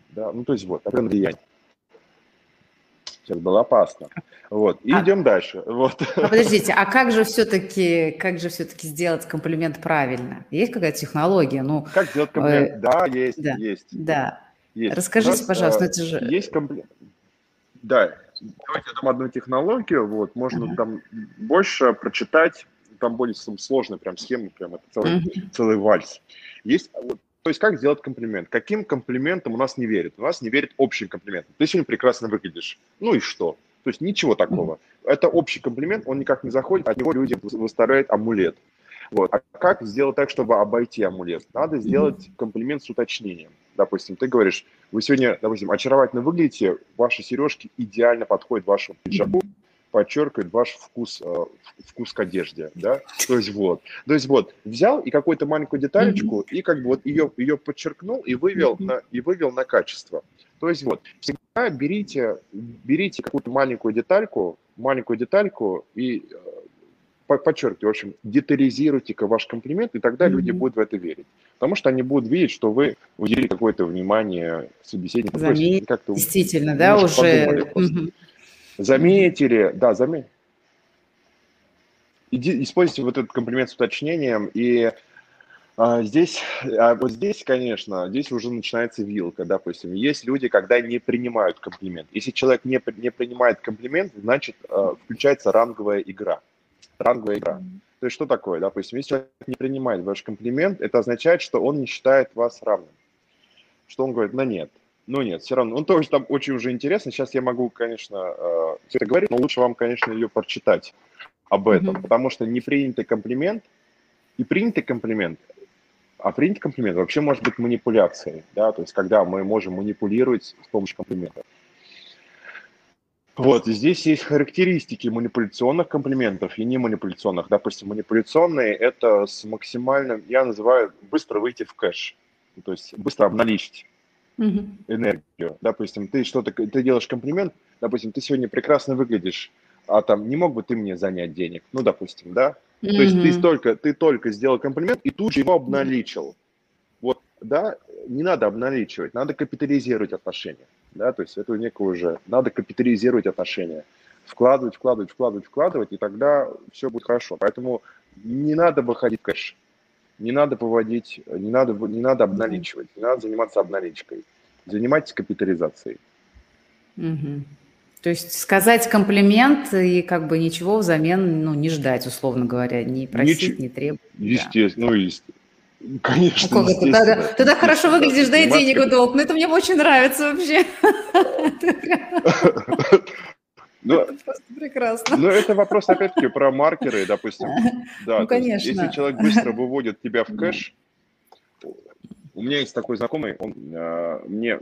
да, ну то есть вот, определенное влияние. Сейчас было опасно. Вот. И а, идем дальше. Вот. А подождите, а как же все-таки, как же все-таки сделать комплимент правильно? Есть какая-то технология? Ну, как сделать комплимент? Э, да, есть, да, есть. Да. Есть. Расскажите, нас, пожалуйста, э, это же... Есть комплимент. Да, давайте дам одну технологию, вот, можно uh-huh. там больше прочитать, там более сложная прям схема, прям это целый, uh-huh. целый вальс. Есть, вот, то есть как сделать комплимент? Каким комплиментом у нас не верят? У нас не верят общим комплиментом. Ты сегодня прекрасно выглядишь. Ну и что? То есть ничего такого. Это общий комплимент, он никак не заходит, от него люди выставляют амулет. Вот. А как сделать так, чтобы обойти амулет? Надо сделать комплимент с уточнением. Допустим, ты говоришь, вы сегодня, допустим, очаровательно выглядите, ваши сережки идеально подходят вашему пиджаку, подчеркивает ваш вкус, э, вкус к одежде, да, то есть вот, то есть вот, взял и какую-то маленькую деталечку, и как бы вот ее, ее подчеркнул и вывел на, и вывел на качество. То есть вот, всегда берите, берите какую-то маленькую детальку, маленькую детальку и э, подчеркивайте, в общем, детализируйте ваш комплимент, и тогда mm-hmm. люди будут в это верить. Потому что они будут видеть, что вы уделили какое-то внимание собеседнику. Заметь, действительно, да, уже... Mm-hmm. Заметили, да, заметили. Используйте вот этот комплимент с уточнением, и а, здесь, а вот здесь, конечно, здесь уже начинается вилка, допустим. Есть люди, когда не принимают комплимент. Если человек не, не принимает комплимент, значит, а, включается ранговая игра. Ранговая игра. То есть что такое? Допустим, если человек не принимает ваш комплимент, это означает, что он не считает вас равным. Что он говорит, ну нет, ну нет, все равно. Он тоже там очень уже интересно. Сейчас я могу, конечно, э, все это говорить, но лучше вам, конечно, ее прочитать об этом, mm-hmm. потому что непринятый комплимент и принятый комплимент, а принятый комплимент вообще может быть манипуляцией, да, то есть когда мы можем манипулировать с помощью комплимента. Вот, здесь есть характеристики манипуляционных комплиментов и не манипуляционных. Допустим, манипуляционные – это с максимальным, я называю, быстро выйти в кэш, то есть быстро обналичить угу. энергию. Допустим, ты что-то, ты делаешь комплимент, допустим, ты сегодня прекрасно выглядишь, а там не мог бы ты мне занять денег, ну, допустим, да? Угу. То есть ты только, ты только сделал комплимент и тут же его обналичил. Вот, да, не надо обналичивать, надо капитализировать отношения, да, то есть это некое уже, надо капитализировать отношения, вкладывать, вкладывать, вкладывать, вкладывать, и тогда все будет хорошо. Поэтому не надо выходить в кэш не надо поводить, не надо, не надо обналичивать, не надо заниматься обналичкой. Занимайтесь капитализацией. Угу. То есть сказать комплимент и как бы ничего взамен ну, не ждать, условно говоря, не просить, Нич... не требовать. Естественно, да. ну, есть. Конечно, ну, естественно. Тогда, тогда хорошо выглядишь, да и денег в долг. Ну, это мне очень нравится вообще. Ну, это просто прекрасно. Ну, это вопрос, опять-таки, про маркеры, допустим. Да, ну, конечно. Есть, если человек быстро выводит тебя в кэш, у меня есть такой знакомый, он а, мне...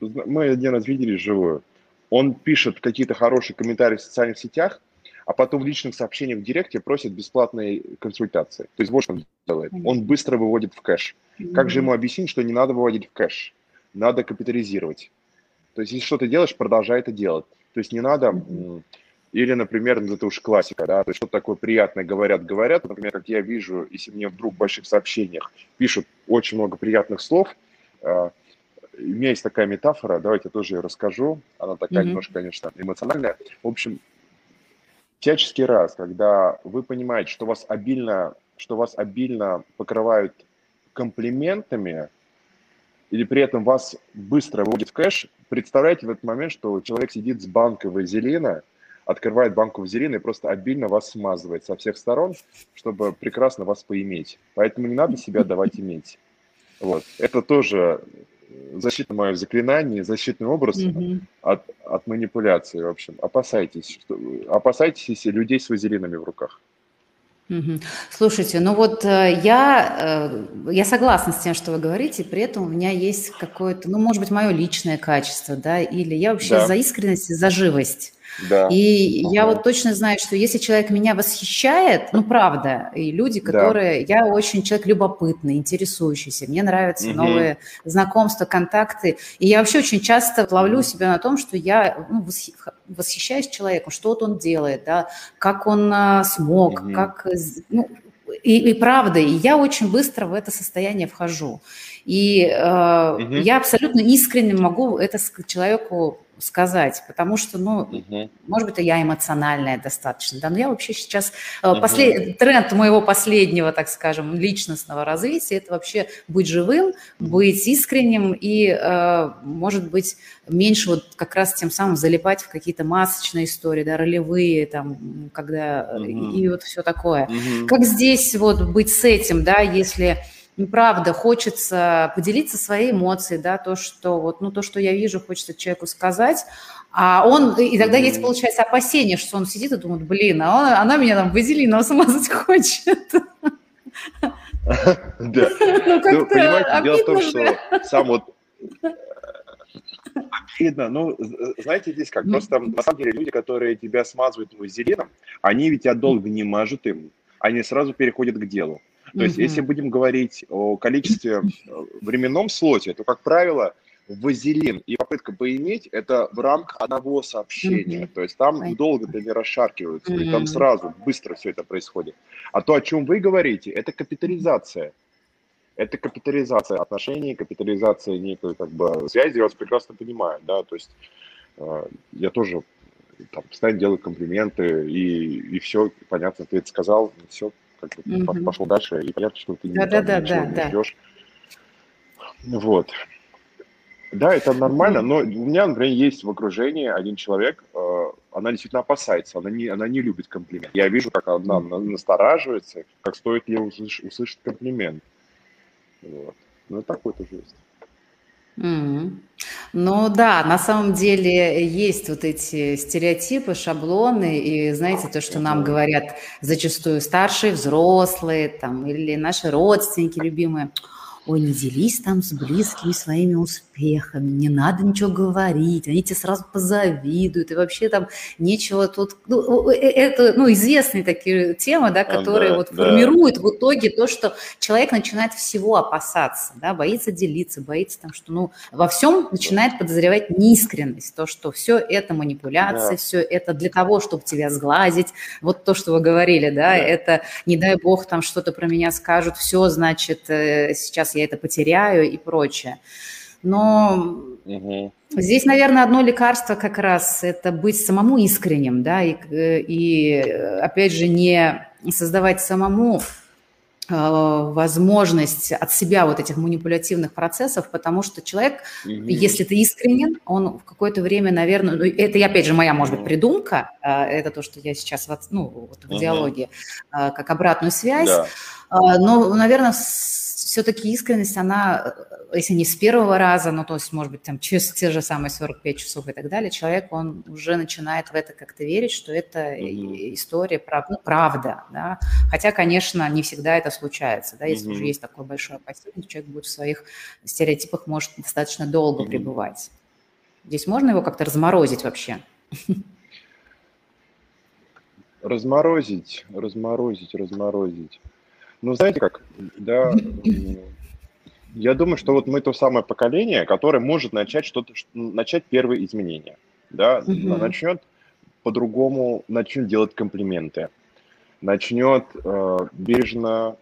Мы один раз видели живую. Он пишет какие-то хорошие комментарии в социальных сетях, а потом в личных сообщениях в директе просит бесплатные консультации. То есть вот что он делает. Он быстро выводит в кэш. Как же ему объяснить, что не надо выводить в кэш? Надо капитализировать. То есть, если что-то делаешь, продолжай это делать. То есть не надо... Или, например, ну, это уж классика, да, то есть что-то такое приятное говорят, говорят, например, как я вижу, если мне вдруг в больших сообщениях пишут очень много приятных слов, э, у меня есть такая метафора, давайте я тоже ее расскажу, она такая mm-hmm. немножко, конечно, эмоциональная. В общем, всяческий раз, когда вы понимаете, что вас обильно, что вас обильно покрывают комплиментами, или при этом вас быстро вводит в кэш, представляете в этот момент, что человек сидит с банкой вазелина, открывает банку вазелина и просто обильно вас смазывает со всех сторон, чтобы прекрасно вас поиметь. Поэтому не надо себя давать иметь. Вот. Это тоже защитное мое заклинание, защитный образ угу. от, от манипуляции, в общем. Опасайтесь, что, опасайтесь людей с вазелинами в руках. Слушайте, ну вот э, я, э, я согласна с тем, что вы говорите, при этом у меня есть какое-то, ну, может быть, мое личное качество, да, или я вообще да. за искренность и за живость. Да. И ага. я вот точно знаю, что если человек меня восхищает, ну правда, и люди, которые... Да. Я очень человек любопытный, интересующийся, мне нравятся угу. новые знакомства, контакты. И я вообще очень часто ловлю себя на том, что я ну, восхищаюсь человеком, что вот он делает, да, как он а, смог, угу. как... Ну, и, и правда, и я очень быстро в это состояние вхожу. И э, угу. я абсолютно искренне могу это человеку сказать, потому что, ну, угу. может быть, я эмоциональная достаточно, да, но я вообще сейчас, угу. послед... тренд моего последнего, так скажем, личностного развития, это вообще быть живым, быть искренним и, э, может быть, меньше вот как раз тем самым залипать в какие-то масочные истории, да, ролевые, там, когда, угу. и, и вот все такое. Угу. Как здесь вот быть с этим, да, если ну, правда, хочется поделиться своей эмоцией, да, то, что вот, ну, то, что я вижу, хочется человеку сказать, а он, и тогда есть, получается, опасение, что он сидит и думает, блин, а он, она меня там вазелином смазать хочет. Да. Ну, понимаете, дело в том, что сам вот Обидно. Ну, знаете, здесь как? Просто на самом деле люди, которые тебя смазывают вазелином, они ведь тебя долго не мажут им, они сразу переходят к делу. То есть, если будем говорить о количестве э, временном слоте, то, как правило, вазелин и попытка поиметь – это в рамках одного сообщения. То есть там долго-то не расшаркиваются, и там сразу, быстро все это происходит. А то, о чем вы говорите, это капитализация. Это капитализация отношений, капитализация некой как бы связи, я вас прекрасно понимаю, да, то есть э, я тоже там, постоянно делаю комплименты, и, и все, понятно, ты это сказал, все, как бы угу. пошел дальше, и понятно, что ты да, да, да, да, не да. ждешь. Вот. Да, это нормально, но у меня, например, есть в окружении один человек, э, она действительно опасается, она не, она не любит комплимент. Я вижу, как она настораживается, как стоит ей услышать, услышать комплимент. Вот. Ну, такой тоже есть. Mm. Ну да, на самом деле есть вот эти стереотипы, шаблоны, и знаете, то, что нам говорят зачастую старшие, взрослые, там, или наши родственники любимые – ой, не делись там с близкими своими успехами, не надо ничего говорить, они тебе сразу позавидуют, и вообще там нечего тут... Ну, э, это, ну, известные такие темы, да, которые да, вот да. формируют в итоге то, что человек начинает всего опасаться, да, боится делиться, боится там, что, ну, во всем начинает подозревать неискренность, то, что все это манипуляция, да. все это для того, чтобы тебя сглазить, вот то, что вы говорили, да, да. это, не дай бог, там что-то про меня скажут, все, значит, э, сейчас я это потеряю и прочее. Но угу. здесь, наверное, одно лекарство как раз это быть самому искренним, да, и, и опять же не создавать самому э, возможность от себя вот этих манипулятивных процессов, потому что человек, угу. если ты искренен, он в какое-то время, наверное, ну, это, опять же, моя, может быть, придумка, э, это то, что я сейчас ну, вот в угу. диалоге, э, как обратную связь, да. но, наверное, все-таки искренность, она, э, если не с первого раза, но то есть, может быть, там через те же самые 45 часов и так далее, человек, он уже начинает в это как-то верить, что это mm-hmm. история, прав, ну, правда, да. Хотя, конечно, не всегда это случается, да, если mm-hmm. уже есть такое большое опасение, человек будет в своих стереотипах может достаточно долго mm-hmm. пребывать. Здесь можно его как-то разморозить вообще? Разморозить, разморозить, разморозить. Ну, знаете как, да, я думаю, что вот мы то самое поколение, которое может начать что-то, начать первые изменения, да, угу. начнет по-другому, начнет делать комплименты, начнет э, бережно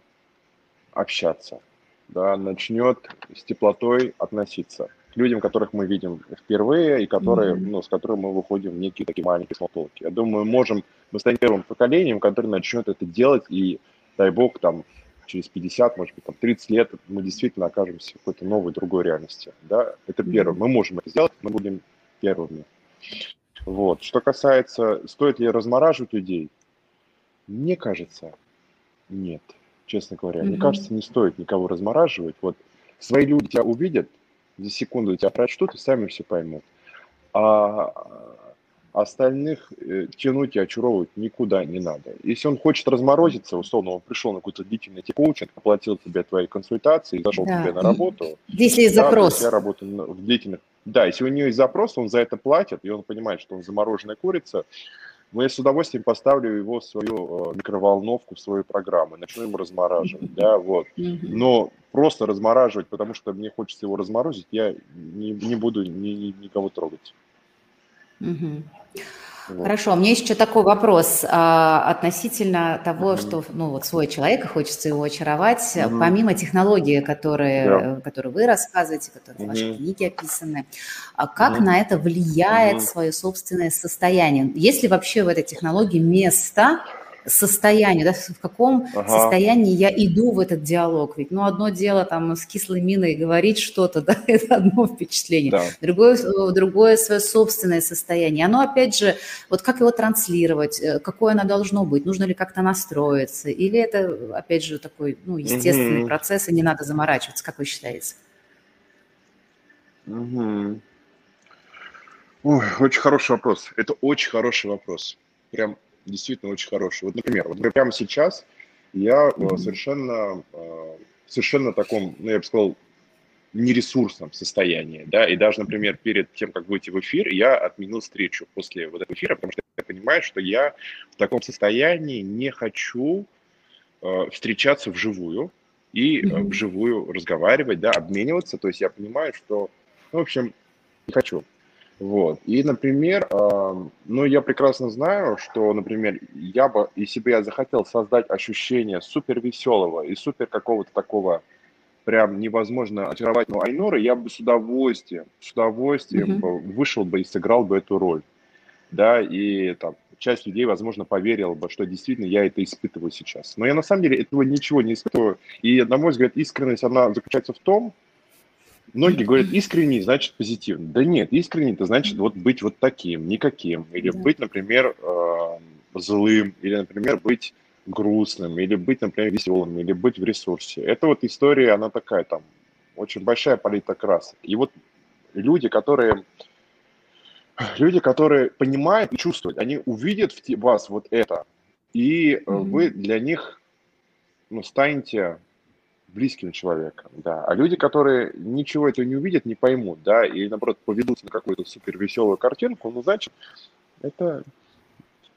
общаться, да, начнет с теплотой относиться к людям, которых мы видим впервые и которые, mm-hmm. ну, с которыми мы выходим в некие такие маленькие смолтолки. Я думаю, можем, мы станем первым поколением, которое начнет это делать и дай бог, там, через 50, может быть, там, 30 лет мы действительно окажемся в какой-то новой, другой реальности. Да? Это первое. Мы можем это сделать, мы будем первыми. Вот. Что касается, стоит ли размораживать людей, мне кажется, нет, честно говоря. Mm-hmm. Мне кажется, не стоит никого размораживать. Вот свои люди тебя увидят, за секунду тебя прочтут и сами все поймут. А остальных э, тянуть и очаровывать никуда не надо. Если он хочет разморозиться, условно, он пришел на какой-то длительный коучинг, оплатил тебе твои консультации, зашел да. тебе на работу. Если есть да, запрос. Я работаю в длительных... Да, если у него есть запрос, он за это платит, и он понимает, что он замороженная курица, но я с удовольствием поставлю его в свою э, микроволновку, в свою программу, начну ему размораживать, да, вот. Но просто размораживать, потому что мне хочется его разморозить, я не, не буду ни, ни, никого трогать. Угу. Вот. Хорошо, у меня еще такой вопрос а, относительно того, mm что ну, вот свой человек, и хочется его очаровать, mm помимо технологий, которые, yeah. которые вы рассказываете, которые mm в вашей книге описаны, а как mm на это влияет mm свое собственное состояние? Есть ли вообще в этой технологии место состоянию, да, в каком ага. состоянии я иду в этот диалог. Ведь, ну, одно дело там с кислой миной говорить что-то, да, это одно впечатление. Да. Другое, другое свое собственное состояние. Оно, опять же, вот как его транслировать, э, какое оно должно быть, нужно ли как-то настроиться, или это, опять же, такой, ну, естественный угу. процесс, и не надо заморачиваться, как вы считаете? Угу. Ой, очень хороший вопрос. Это очень хороший вопрос. Прям действительно очень хороший. Вот, например, вот прямо сейчас я mm-hmm. совершенно, э, совершенно таком, ну, я бы сказал, нересурсном состоянии, да, и даже, например, перед тем, как выйти в эфир, я отменил встречу после вот этого эфира, потому что я понимаю, что я в таком состоянии не хочу э, встречаться вживую и mm-hmm. вживую разговаривать, да, обмениваться, то есть я понимаю, что, ну, в общем, не хочу. Вот. И, например, э, ну, я прекрасно знаю, что, например, я бы, если бы я захотел создать ощущение супер веселого и супер какого-то такого прям невозможно очаровательного Айнора, я бы с удовольствием, с удовольствием mm-hmm. вышел бы и сыграл бы эту роль. Да, и там часть людей, возможно, поверила бы, что действительно я это испытываю сейчас. Но я на самом деле этого ничего не испытываю. И, на мой взгляд, искренность, она заключается в том, Многие говорят, искренний значит позитивный. Да нет, искренний это значит вот быть вот таким, никаким. Или быть, например, э, злым, или, например, быть грустным, или быть, например, веселым, или быть в ресурсе. Это вот история, она такая там, очень большая палитра красок. И вот люди, которые люди, которые понимают и чувствуют, они увидят в вас вот это, и mm-hmm. вы для них ну, станете близким человеком, да. А люди, которые ничего этого не увидят, не поймут, да, и наоборот поведутся на какую-то супер веселую картинку, ну, значит, это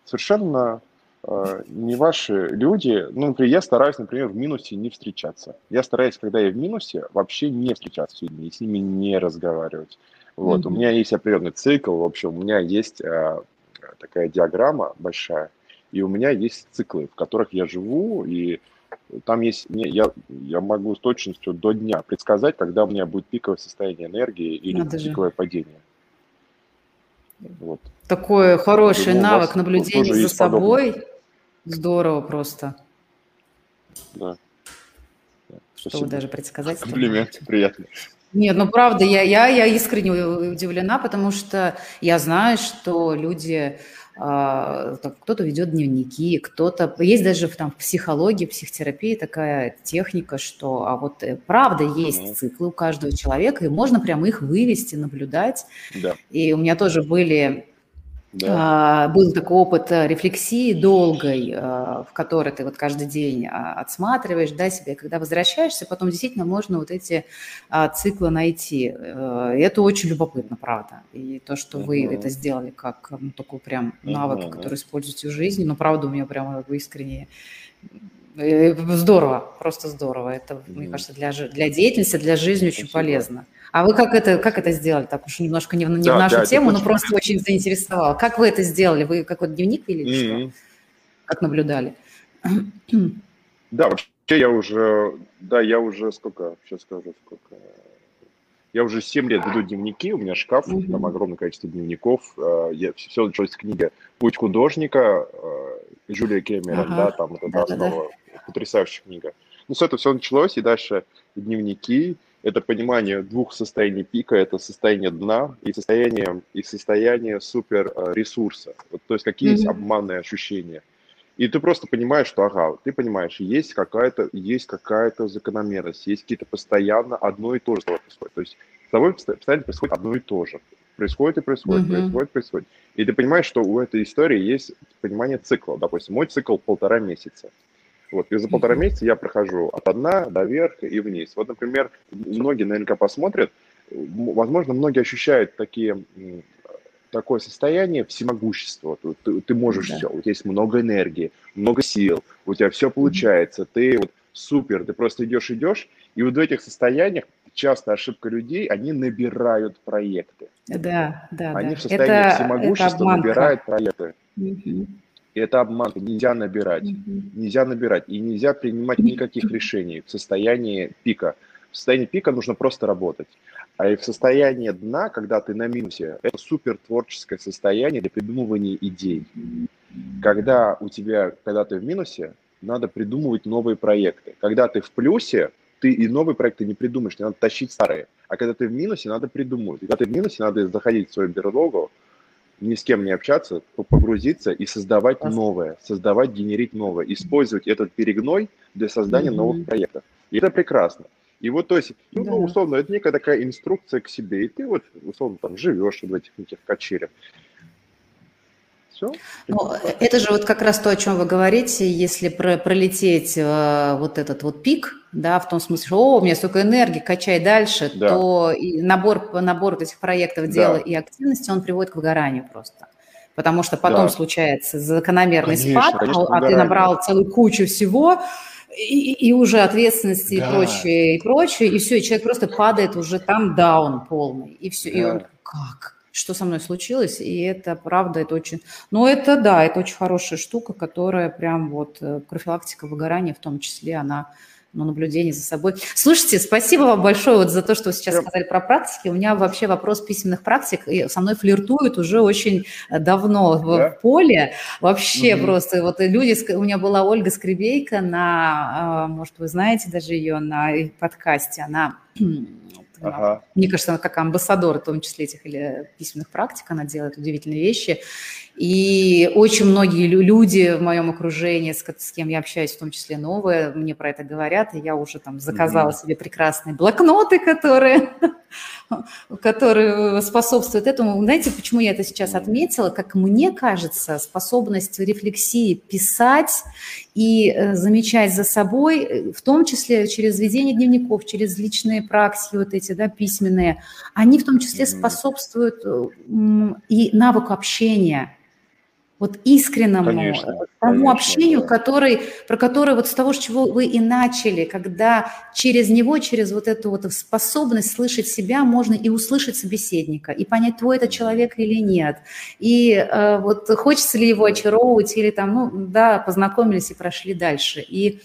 совершенно э, не ваши люди. Ну, например, я стараюсь, например, в минусе не встречаться. Я стараюсь, когда я в минусе, вообще не встречаться с людьми, с ними не разговаривать. Вот, mm-hmm. у меня есть определенный цикл, в общем, у меня есть э, такая диаграмма большая, и у меня есть циклы, в которых я живу, и там есть, я, я могу с точностью до дня предсказать, когда у меня будет пиковое состояние энергии или Надо пиковое же. падение. Вот. Такой хороший Думаю, навык наблюдения за собой. Подобное. Здорово просто. Да. Что Спасибо. даже предсказать. Комплимент, приятно. Нет, ну правда, я, я, я искренне удивлена, потому что я знаю, что люди кто-то ведет дневники, кто-то... Есть даже там в психологии, психотерапии такая техника, что а вот э, правда есть mm-hmm. циклы у каждого человека, и можно прямо их вывести, наблюдать. Да. И у меня тоже были да. А, был такой опыт э, рефлексии долгой, э, в которой ты вот каждый день а, отсматриваешь да, себя, и когда возвращаешься, потом действительно можно вот эти а, циклы найти. Э, и это очень любопытно, правда. И то, что вы uh-huh. это сделали как ну, такой прям навык, uh-huh. который используете в жизни, ну, правда, у меня прямо искренне Здорово, просто здорово. Это, mm-hmm. мне кажется, для, для деятельности, для жизни очень Спасибо. полезно. А вы как это, как это сделали? Так уж немножко не в, не да, в нашу да, тему, но просто очень заинтересовало. Как вы это сделали? Вы какой-то дневник вели mm-hmm. что? Как наблюдали? Да, вообще я уже, да, я уже сколько, сейчас скажу, сколько, я уже 7 лет веду дневники, у меня шкаф, mm-hmm. там огромное количество дневников. Э, я, все началось с книги «Путь художника» Джулия Кэмерон, ага. да, там это да, основа, да. потрясающая книга. Ну, с этого все началось, и дальше дневники, это понимание двух состояний пика, это состояние дна и состояние, и состояние супер э, ресурса. Вот, то есть какие mm-hmm. есть обманные ощущения. И ты просто понимаешь, что, ага, ты понимаешь, есть какая-то, есть какая-то закономерность, есть какие-то постоянно одно и то же происходит. То есть тобой постоянно происходит одно и то же. Происходит и происходит, угу. происходит, происходит. И ты понимаешь, что у этой истории есть понимание цикла. Допустим, мой цикл полтора месяца. Вот, и за полтора месяца я прохожу от дна до верха и вниз. Вот, например, многие наверняка посмотрят, возможно, многие ощущают такие, такое состояние всемогущества. Ты, ты можешь да. все, у тебя есть много энергии, много сил, у тебя все получается, ты вот супер, ты просто идешь, идешь, и вот в этих состояниях часто ошибка людей, они набирают проекты. Да, да, Они да. в состоянии это, всемогущества это набирают проекты. Угу. И это обманка, нельзя набирать, угу. нельзя набирать, и нельзя принимать никаких решений в состоянии пика. В состоянии пика нужно просто работать. А и в состоянии дна, когда ты на минусе, это супер творческое состояние для придумывания идей. Когда у тебя, когда ты в минусе, надо придумывать новые проекты. Когда ты в плюсе, ты и новые проекты не придумаешь, тебе надо тащить старые. А когда ты в минусе, надо придумывать. И когда ты в минусе, надо заходить в свою берлогу, ни с кем не общаться, погрузиться и создавать новое, создавать, генерить новое, использовать этот перегной для создания mm-hmm. новых проектов. И это прекрасно. И вот, то есть, ну, да. ну, условно, это некая такая инструкция к себе, и ты вот, условно, там живешь в этих неких качелях. Все. Ну, это же вот как раз то, о чем вы говорите, если про, пролететь э, вот этот вот пик, да, в том смысле, что о, у меня столько энергии, качай дальше, да. то и набор, набор вот этих проектов, дела да. и активности, он приводит к выгоранию просто. Потому что потом да. случается закономерный конечно, спад, конечно, а, а ты набрал целую кучу всего, и, и уже ответственности да. и прочее, и прочее, и все, и человек просто падает уже там даун полный, и все, да. и он как? Что со мной случилось? И это правда, это очень... Ну, это да, это очень хорошая штука, которая прям вот э, профилактика выгорания в том числе, она ну, наблюдение за собой. Слушайте, спасибо вам большое вот за то, что вы сейчас сказали про практики. У меня вообще вопрос письменных практик и со мной флиртуют уже очень э, давно да? в поле. Вообще угу. просто вот люди, у меня была Ольга Скребейка на, а, может, вы знаете даже ее на подкасте, она Ага. Мне кажется, она как амбассадор, в том числе этих или письменных практик, она делает удивительные вещи. И очень многие люди в моем окружении, с, с кем я общаюсь, в том числе новые, мне про это говорят, и я уже там заказала mm-hmm. себе прекрасные блокноты, которые, которые способствуют этому. Знаете, почему я это сейчас отметила? Как мне кажется, способность рефлексии писать и э, замечать за собой, э, в том числе через ведение дневников, через личные практики вот эти, да, письменные, они в том числе способствуют э, и навыку общения вот искреннему конечно, тому конечно, общению, да. который, про который вот с того, с чего вы и начали, когда через него, через вот эту вот способность слышать себя, можно и услышать собеседника, и понять, твой это человек или нет, и э, вот хочется ли его очаровывать, или там, ну, да, познакомились и прошли дальше. И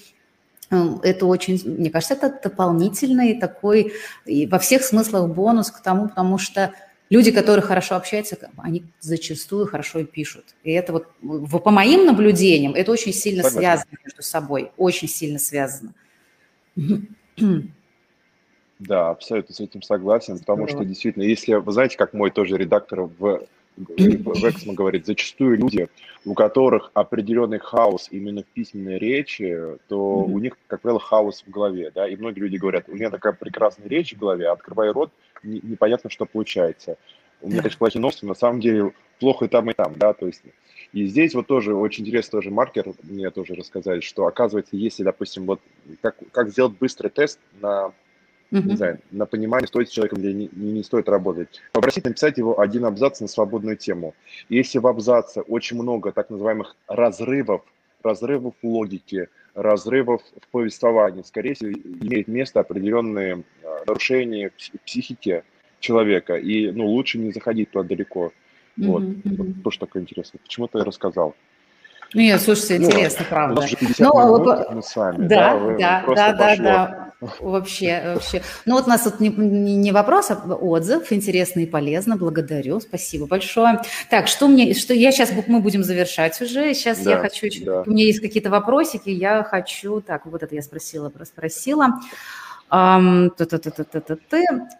э, это очень, мне кажется, это дополнительный такой во всех смыслах бонус к тому, потому что Люди, которые хорошо общаются, они зачастую хорошо и пишут. И это вот, по моим наблюдениям, это очень сильно Согласен. связано между собой, очень сильно связано. Да, абсолютно с этим согласен, потому что действительно, если, вы знаете, как мой тоже редактор в в Эксмо говорит, зачастую люди, у которых определенный хаос именно в письменной речи, то mm-hmm. у них, как правило, хаос в голове, да, и многие люди говорят, у меня такая прекрасная речь в голове, открывай рот, не, непонятно, что получается. У меня, конечно, плохие новости, на самом деле плохо и там, и там, да, то есть и здесь вот тоже очень интересный тоже маркер, мне тоже рассказали, что оказывается, если, допустим, вот как, как сделать быстрый тест на Uh-huh. Не знаю, на понимание, стоит с человеком или не, не стоит работать. Попросить написать его один абзац на свободную тему. Если в абзаце очень много так называемых разрывов, разрывов логики, разрывов в повествовании, скорее всего, имеет место определенные а, нарушения в психике человека, и ну, лучше не заходить туда далеко. Вот. uh-huh. вот тоже такое интересное. Почему-то я рассказал. Ну, нет, слушайте, ну, интересно, ну, правда. У нас уже 50 ну, минут, мы с вами, да, да, да, да, да, вообще, вообще. Ну, вот у нас тут не, не вопрос, а отзыв, интересно и полезно, благодарю, спасибо большое. Так, что мне, что я сейчас, мы будем завершать уже, сейчас да, я хочу, да. у меня есть какие-то вопросики, я хочу, так, вот это я спросила, спросила. Um,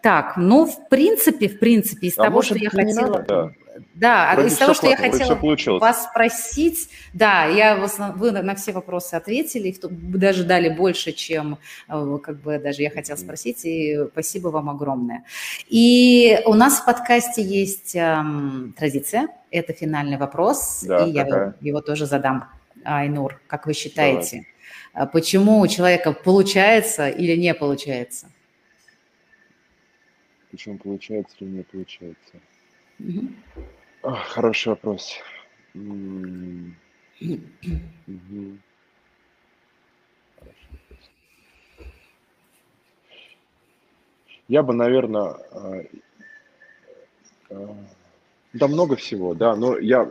так, ну, в принципе, в принципе, из а того, что я хотела... Надо, да. Да, вроде из того, что классно, я хотела вас спросить, да, я вы на все вопросы ответили, даже дали больше, чем э, как бы даже я хотела спросить, и спасибо вам огромное. И у нас в подкасте есть эм, традиция, это финальный вопрос, да, и какая? я его тоже задам. Айнур, как вы считаете, Давай. почему у человека получается или не получается? Почему получается или не получается? Угу. Хороший вопрос. Я бы, наверное, а, а, да много всего, да, но я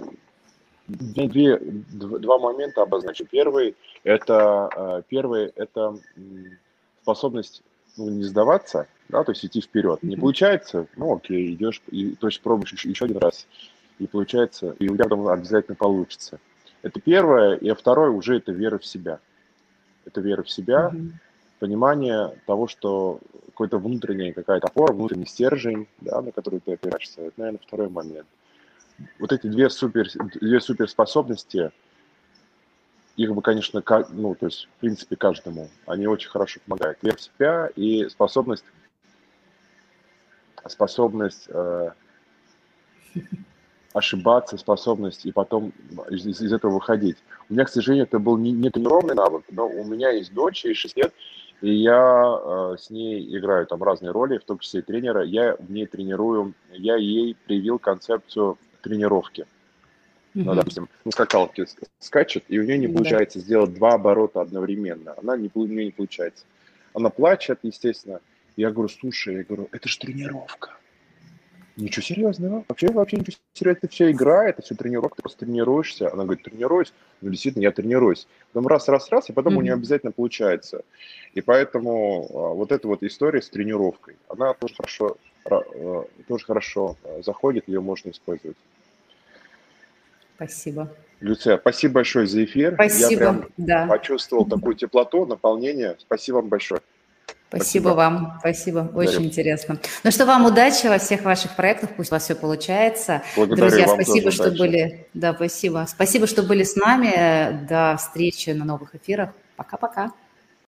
две, два момента обозначу. Первый это, первый это способность ну, не сдаваться, да, то есть идти вперед. Не получается, ну окей, идешь, и, то есть пробуешь еще, еще один раз, и получается, и у тебя потом обязательно получится. Это первое, и второе уже это вера в себя. Это вера в себя, mm-hmm. понимание того, что какой-то внутренняя какая-то опора, внутренний стержень, да, на который ты опираешься. Это, наверное, второй момент. Вот эти две супер, две суперспособности, их бы, конечно, ну, то есть, в принципе, каждому, они очень хорошо помогают. Вера в себя и способность, способность э, ошибаться, способность и потом из, из этого выходить. У меня, к сожалению, это был не, не тренированный навык, но у меня есть дочь, ей 6 лет, и я э, с ней играю там разные роли, в том числе и тренера. Я в ней тренирую, я ей привил концепцию тренировки. Mm-hmm. Ну, допустим, на скакалке скачет, и у нее не получается сделать два оборота одновременно. Она не, у нее не получается. Она плачет, естественно. Я говорю, слушай, я говорю, это же тренировка. Ничего серьезного. Вообще, вообще ничего серьезного. Это все игра, это все тренировка, ты просто тренируешься. Она говорит, тренируюсь. Ну, действительно, я тренируюсь. Потом раз, раз, раз, и потом mm-hmm. у нее обязательно получается. И поэтому а, вот эта вот история с тренировкой, она тоже хорошо, а, тоже хорошо а, заходит, ее можно использовать. Спасибо. Люция, спасибо большое за эфир. Спасибо, Я прям да. почувствовал такую теплоту, наполнение. Спасибо вам большое. Спасибо, спасибо вам, спасибо, очень Дарю. интересно. Ну что, вам удачи во всех ваших проектах, пусть у вас все получается. Благодарю Друзья, спасибо, что удачи. были, да, спасибо. Спасибо, что были с нами. До встречи на новых эфирах. Пока-пока.